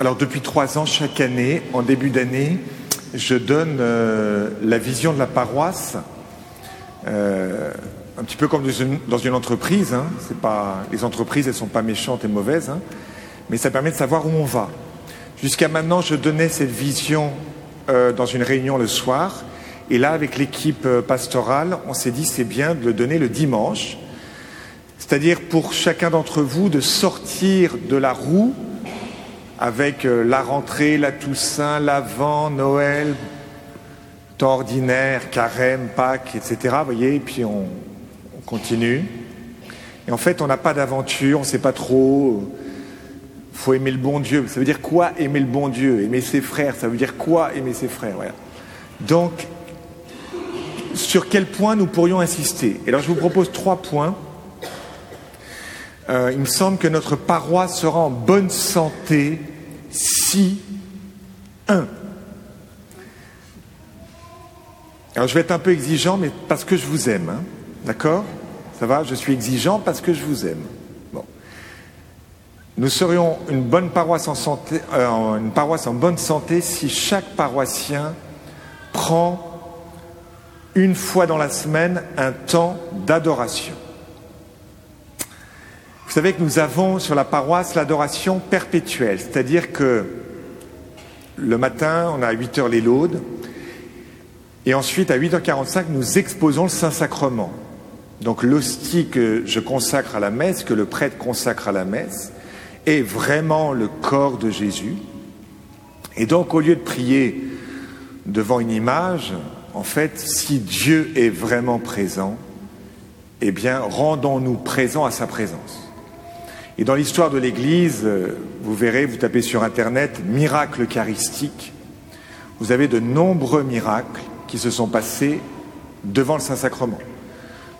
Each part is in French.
Alors depuis trois ans, chaque année, en début d'année, je donne euh, la vision de la paroisse, euh, un petit peu comme dans une, entreprise. Hein. Pas, les entreprises, elles sont pas méchantes et mauvaises, hein. mais ça permet de savoir où on va. Jusqu'à maintenant, je donnais cette vision euh, dans une réunion le soir, et là, avec l'équipe pastorale, on s'est dit c'est bien de le donner le dimanche, c'est-à-dire pour chacun d'entre vous de sortir de la roue avec euh, la rentrée, la Toussaint, l'Avent, Noël, temps ordinaire, carême, Pâques, etc. Vous voyez, et puis on, on continue. Et en fait, on n'a pas d'aventure, on ne sait pas trop. Il faut aimer le bon Dieu. Ça veut dire quoi aimer le bon Dieu? Aimer ses frères, ça veut dire quoi aimer ses frères? Voilà. Donc, sur quel point nous pourrions insister? Et alors, je vous propose trois points. Euh, il me semble que notre paroisse sera en bonne santé si, un, alors je vais être un peu exigeant, mais parce que je vous aime, hein, d'accord? Ça va? Je suis exigeant parce que je vous aime. Bon. Nous serions une bonne paroisse en santé, euh, une paroisse en bonne santé si chaque paroissien prend une fois dans la semaine un temps d'adoration. Vous savez que nous avons sur la paroisse l'adoration perpétuelle, c'est-à-dire que le matin, on a à 8 heures les laudes, et ensuite à 8h45, nous exposons le Saint-Sacrement. Donc l'hostie que je consacre à la messe, que le prêtre consacre à la messe, est vraiment le corps de Jésus. Et donc au lieu de prier devant une image, en fait, si Dieu est vraiment présent, eh bien, rendons-nous présents à sa présence. Et dans l'histoire de l'Église, euh, vous verrez, vous tapez sur Internet, miracle eucharistique, vous avez de nombreux miracles qui se sont passés devant le Saint-Sacrement.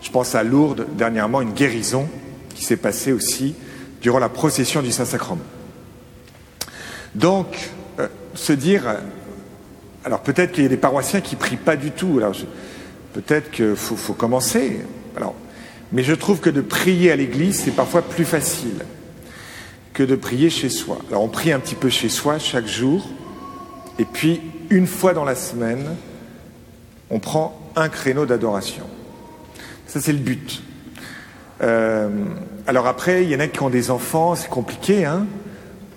Je pense à Lourdes, dernièrement, une guérison qui s'est passée aussi durant la procession du Saint-Sacrement. Donc, euh, se dire, alors peut-être qu'il y a des paroissiens qui prient pas du tout, alors peut-être qu'il faut, faut commencer. Alors, mais je trouve que de prier à l'église, c'est parfois plus facile que de prier chez soi. Alors on prie un petit peu chez soi chaque jour, et puis une fois dans la semaine, on prend un créneau d'adoration. Ça c'est le but. Euh, alors après, il y en a qui ont des enfants, c'est compliqué, hein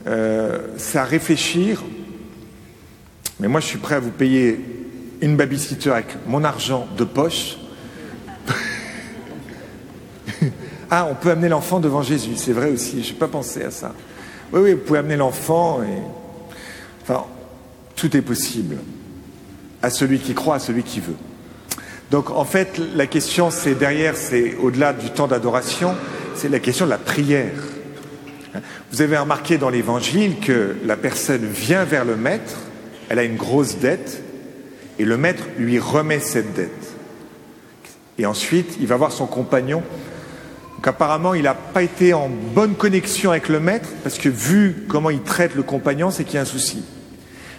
euh, c'est à réfléchir. Mais moi, je suis prêt à vous payer une babysitter avec mon argent de poche Ah, on peut amener l'enfant devant Jésus, c'est vrai aussi, je n'ai pas pensé à ça. Oui, oui, vous pouvez amener l'enfant et. Enfin, tout est possible. À celui qui croit, à celui qui veut. Donc en fait, la question, c'est derrière, c'est au-delà du temps d'adoration, c'est la question de la prière. Vous avez remarqué dans l'évangile que la personne vient vers le maître, elle a une grosse dette, et le maître lui remet cette dette. Et ensuite, il va voir son compagnon donc apparemment, il n'a pas été en bonne connexion avec le maître, parce que vu comment il traite le compagnon, c'est qu'il y a un souci.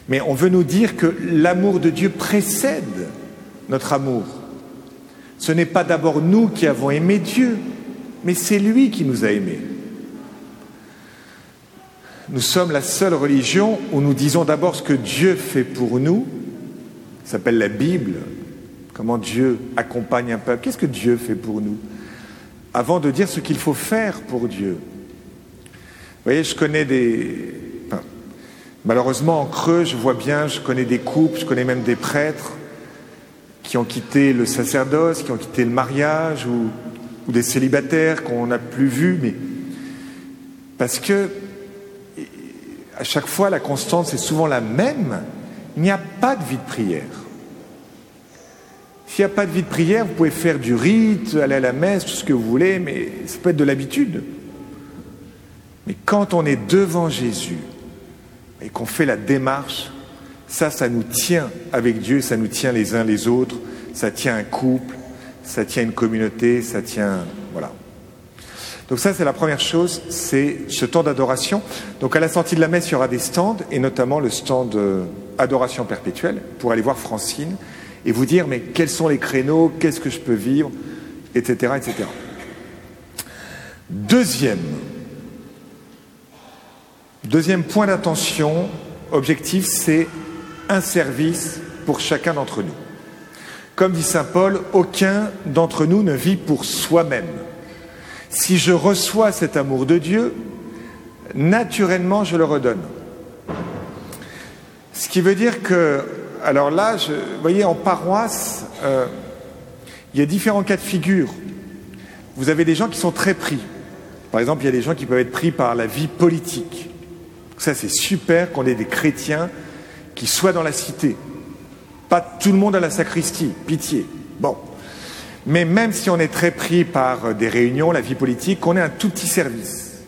Mais on veut nous dire que l'amour de Dieu précède notre amour. Ce n'est pas d'abord nous qui avons aimé Dieu, mais c'est lui qui nous a aimés. Nous sommes la seule religion où nous disons d'abord ce que Dieu fait pour nous, ça s'appelle la Bible, comment Dieu accompagne un peuple. Qu'est-ce que Dieu fait pour nous? Avant de dire ce qu'il faut faire pour Dieu. Vous voyez, je connais des... Malheureusement, en creux, je vois bien, je connais des couples, je connais même des prêtres qui ont quitté le sacerdoce, qui ont quitté le mariage, ou, ou des célibataires qu'on n'a plus vus, mais parce que à chaque fois, la constante, c'est souvent la même. Il n'y a pas de vie de prière. S'il n'y a pas de vie de prière, vous pouvez faire du rite, aller à la messe, tout ce que vous voulez, mais ça peut être de l'habitude. Mais quand on est devant Jésus et qu'on fait la démarche, ça, ça nous tient avec Dieu, ça nous tient les uns les autres, ça tient un couple, ça tient une communauté, ça tient... Voilà. Donc ça, c'est la première chose, c'est ce temps d'adoration. Donc à la sortie de la messe, il y aura des stands, et notamment le stand euh, Adoration perpétuelle, pour aller voir Francine et vous dire mais quels sont les créneaux, qu'est-ce que je peux vivre, etc. etc. Deuxième, Deuxième point d'attention, objectif, c'est un service pour chacun d'entre nous. Comme dit Saint Paul, aucun d'entre nous ne vit pour soi-même. Si je reçois cet amour de Dieu, naturellement je le redonne. Ce qui veut dire que, alors là, vous voyez, en paroisse, euh, il y a différents cas de figure. Vous avez des gens qui sont très pris. Par exemple, il y a des gens qui peuvent être pris par la vie politique. Ça, c'est super qu'on ait des chrétiens qui soient dans la cité. Pas tout le monde à la sacristie, pitié. Bon. Mais même si on est très pris par des réunions, la vie politique, qu'on ait un tout petit service.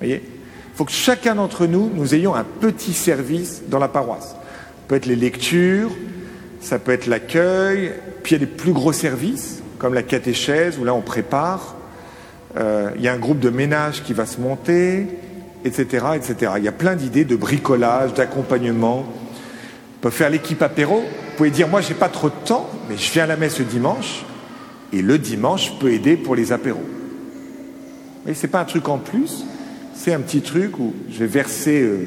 Vous voyez? Il faut que chacun d'entre nous, nous ayons un petit service dans la paroisse. Ça peut être les lectures, ça peut être l'accueil, puis il y a des plus gros services, comme la catéchèse, où là on prépare. Euh, il y a un groupe de ménage qui va se monter, etc. etc. Il y a plein d'idées de bricolage, d'accompagnement. On peut faire l'équipe apéro. Vous pouvez dire, moi j'ai pas trop de temps, mais je viens à la messe le dimanche, et le dimanche, je peux aider pour les apéros. Mais c'est pas un truc en plus, c'est un petit truc où je vais verser euh,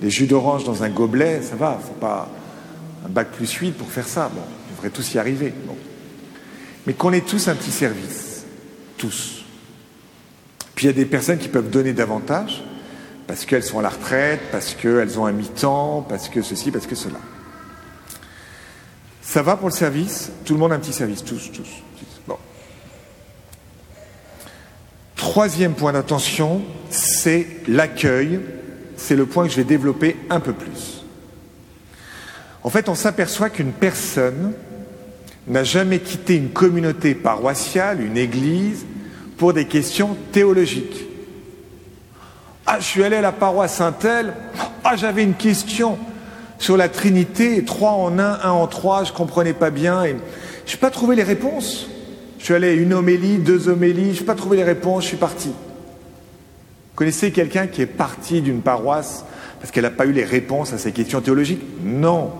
des jus d'orange dans un gobelet, ça va, faut pas un bac plus 8 pour faire ça. Bon, on devrait tous y arriver. Mais qu'on ait tous un petit service. Tous. Puis il y a des personnes qui peuvent donner davantage parce qu'elles sont à la retraite, parce qu'elles ont un mi-temps, parce que ceci, parce que cela. Ça va pour le service? Tout le monde a un petit service, tous, tous. Bon. Troisième point d'attention, c'est l'accueil. C'est le point que je vais développer un peu plus. En fait, on s'aperçoit qu'une personne n'a jamais quitté une communauté paroissiale, une église, pour des questions théologiques. Ah, je suis allé à la paroisse Saint-El, ah, j'avais une question sur la Trinité, trois en un, un en trois, je ne comprenais pas bien, et je n'ai pas trouvé les réponses. Je suis allé à une homélie, deux homélies, je n'ai pas trouvé les réponses, je suis parti. Vous connaissez quelqu'un qui est parti d'une paroisse parce qu'elle n'a pas eu les réponses à ses questions théologiques? Non.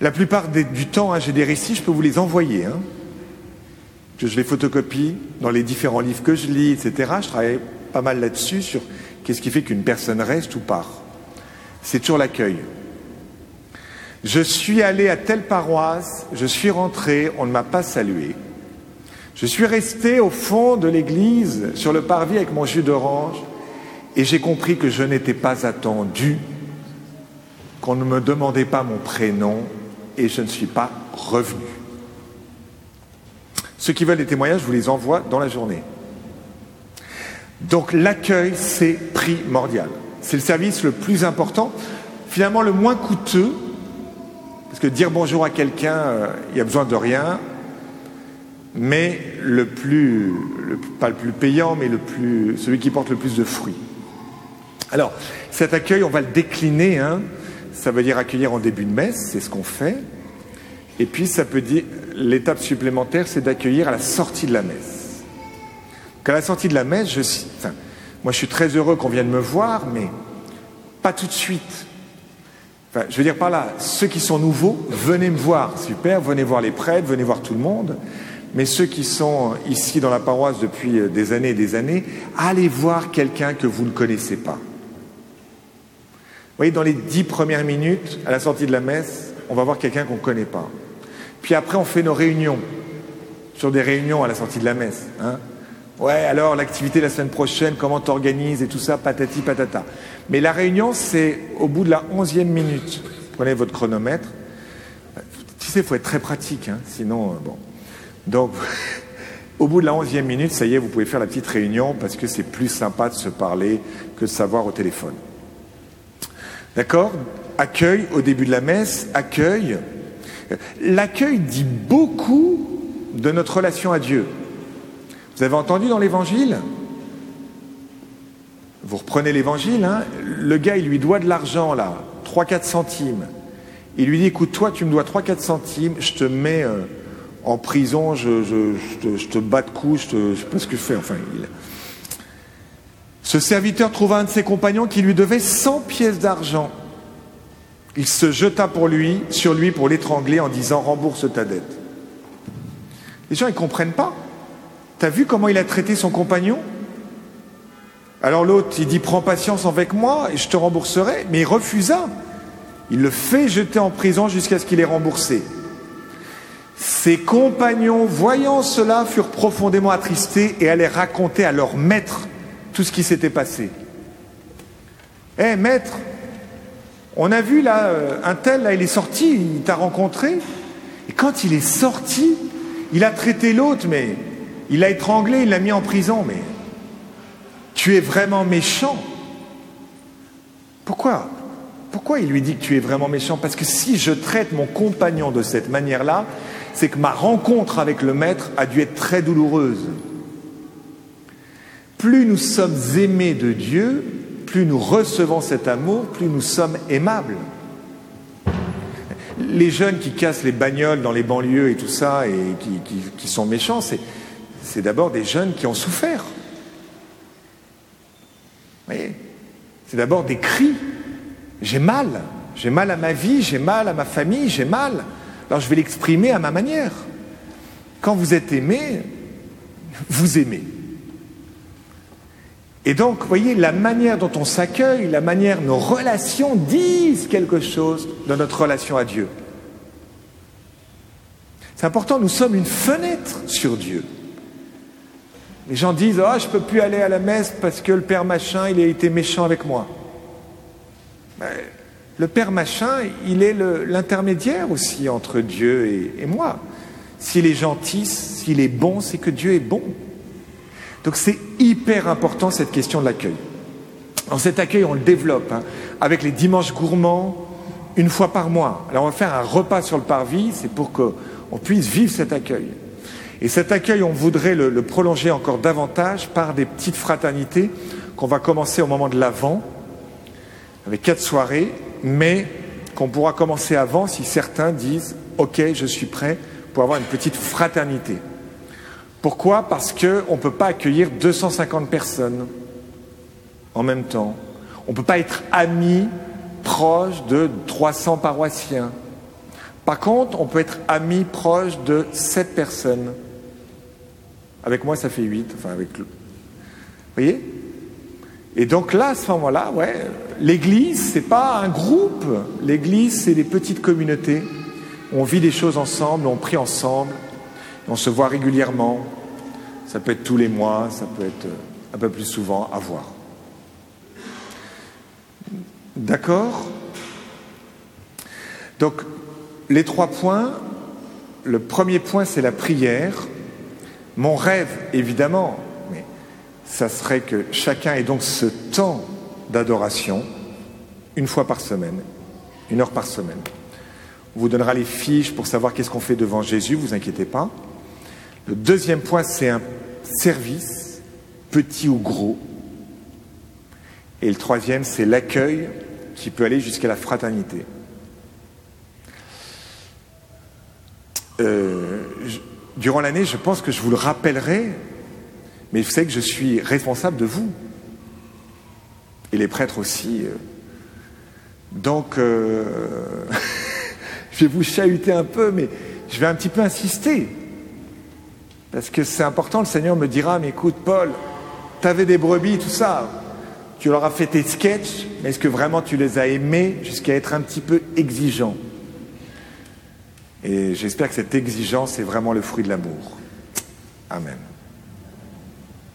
La plupart du temps, hein, j'ai des récits, je peux vous les envoyer. Hein, je les photocopie dans les différents livres que je lis, etc. Je travaille pas mal là-dessus sur qu'est-ce qui fait qu'une personne reste ou part. C'est toujours l'accueil. Je suis allé à telle paroisse, je suis rentré, on ne m'a pas salué. Je suis resté au fond de l'église, sur le parvis avec mon jus d'orange, et j'ai compris que je n'étais pas attendu, qu'on ne me demandait pas mon prénom, et je ne suis pas revenu. Ceux qui veulent des témoignages, je vous les envoie dans la journée. Donc l'accueil, c'est primordial. C'est le service le plus important, finalement le moins coûteux, parce que dire bonjour à quelqu'un, euh, il n'y a besoin de rien, mais le plus, pas le plus payant, mais le plus, celui qui porte le plus de fruits. Alors, cet accueil, on va le décliner. Hein. Ça veut dire accueillir en début de messe, c'est ce qu'on fait. Et puis, ça peut dire, l'étape supplémentaire, c'est d'accueillir à la sortie de la messe. Qu'à la sortie de la messe, je, enfin, moi je suis très heureux qu'on vienne me voir, mais pas tout de suite. Enfin, je veux dire par là, ceux qui sont nouveaux, venez me voir, super, venez voir les prêtres, venez voir tout le monde. Mais ceux qui sont ici dans la paroisse depuis euh, des années et des années, allez voir quelqu'un que vous ne connaissez pas. Vous voyez, dans les dix premières minutes, à la sortie de la messe, on va voir quelqu'un qu'on ne connaît pas. Puis après, on fait nos réunions, sur des réunions à la sortie de la messe. Hein Ouais, alors l'activité la semaine prochaine, comment t'organises et tout ça, patati patata. Mais la réunion, c'est au bout de la onzième minute. Prenez votre chronomètre. Tu sais, il faut être très pratique, hein, sinon, euh, bon. Donc, au bout de la onzième minute, ça y est, vous pouvez faire la petite réunion parce que c'est plus sympa de se parler que de savoir au téléphone. D'accord? Accueil au début de la messe, accueil. L'accueil dit beaucoup de notre relation à Dieu. Vous avez entendu dans l'évangile? Vous reprenez l'évangile, hein? Le gars, il lui doit de l'argent, là, 3-4 centimes. Il lui dit, écoute, toi, tu me dois 3-4 centimes, je te mets euh, en prison, je, te, bats de coups, je, te, sais pas ce que je fais. Enfin, Ce serviteur trouva un de ses compagnons qui lui devait 100 pièces d'argent. Il se jeta pour lui, sur lui pour l'étrangler en disant rembourse ta dette. Les gens, ils ne comprennent pas. T'as vu comment il a traité son compagnon? Alors l'autre, il dit Prends patience avec moi et je te rembourserai. Mais il refusa. Il le fait jeter en prison jusqu'à ce qu'il ait remboursé. Ses compagnons, voyant cela, furent profondément attristés et allaient raconter à leur maître tout ce qui s'était passé. Eh maître, on a vu là, euh, un tel, là, il est sorti, il t'a rencontré. Et quand il est sorti, il a traité l'autre, mais il l'a étranglé, il l'a mis en prison. Mais tu es vraiment méchant. Pourquoi? Pourquoi il lui dit que tu es vraiment méchant? Parce que si je traite mon compagnon de cette manière-là, c'est que ma rencontre avec le Maître a dû être très douloureuse. Plus nous sommes aimés de Dieu, plus nous recevons cet amour, plus nous sommes aimables. Les jeunes qui cassent les bagnoles dans les banlieues et tout ça, et qui, sont méchants, c'est d'abord des jeunes qui ont souffert. Vous voyez? C'est d'abord des cris. J'ai mal. J'ai mal à ma vie, j'ai mal à ma famille, j'ai mal. Alors je vais l'exprimer à ma manière. Quand vous êtes aimé, vous aimez. Et donc, vous voyez, la manière dont on s'accueille, la manière, nos relations disent quelque chose de notre relation à Dieu. C'est important, nous sommes une fenêtre sur Dieu. Les gens disent Ah, je ne peux plus aller à la messe parce que le père machin, il a été méchant avec moi. Le Père machin, il est l'intermédiaire aussi entre Dieu et, moi. S'il est gentil, s'il est bon, c'est que Dieu est bon. Donc c'est hyper important cette question de l'accueil. Alors cet accueil, on le développe hein, avec les dimanches gourmands une fois par mois. Alors on va faire un repas sur le parvis, c'est pour qu'on puisse vivre cet accueil. Et cet accueil, on voudrait le, le prolonger encore davantage par des petites fraternités qu'on va commencer au moment de l'Avent, avec quatre soirées, mais qu'on pourra commencer avant si certains disent Ok, je suis prêt pour avoir une petite fraternité. Pourquoi? Parce qu'on ne peut pas accueillir 250 personnes en même temps. On ne peut pas être amis proches de 300 paroissiens. Par contre, on peut être amis proches de 7 personnes. Avec moi, ça fait 8. Enfin, avec. Vous voyez? Et donc là, à ce moment-là, ouais, l'Église, c'est pas un groupe. L'Église, c'est des petites communautés. On vit des choses ensemble, on prie ensemble, on se voit régulièrement. Ça peut être tous les mois, ça peut être un peu plus souvent à voir. D'accord? Donc, les trois points. Le premier point, c'est la prière. Mon rêve, évidemment, ça serait que chacun ait donc ce temps d'adoration une fois par semaine, une heure par semaine. On vous donnera les fiches pour savoir qu'est-ce qu'on fait devant Jésus, vous inquiétez pas. Le deuxième point, c'est un service, petit ou gros. Et le troisième, c'est l'accueil qui peut aller jusqu'à la fraternité. Euh, durant l'année, je pense que je vous le rappellerai mais vous savez que je suis responsable de vous. Et les prêtres aussi. Euh. Donc, euh, je vais vous chahuter un peu, mais je vais un petit peu insister. Parce que c'est important, le Seigneur me dira, mais écoute, Paul, tu avais des brebis, tout ça. Tu leur as fait tes sketchs, mais est-ce que vraiment tu les as aimés jusqu'à être un petit peu exigeant? Et j'espère que cette exigence est vraiment le fruit de l'amour. Amen.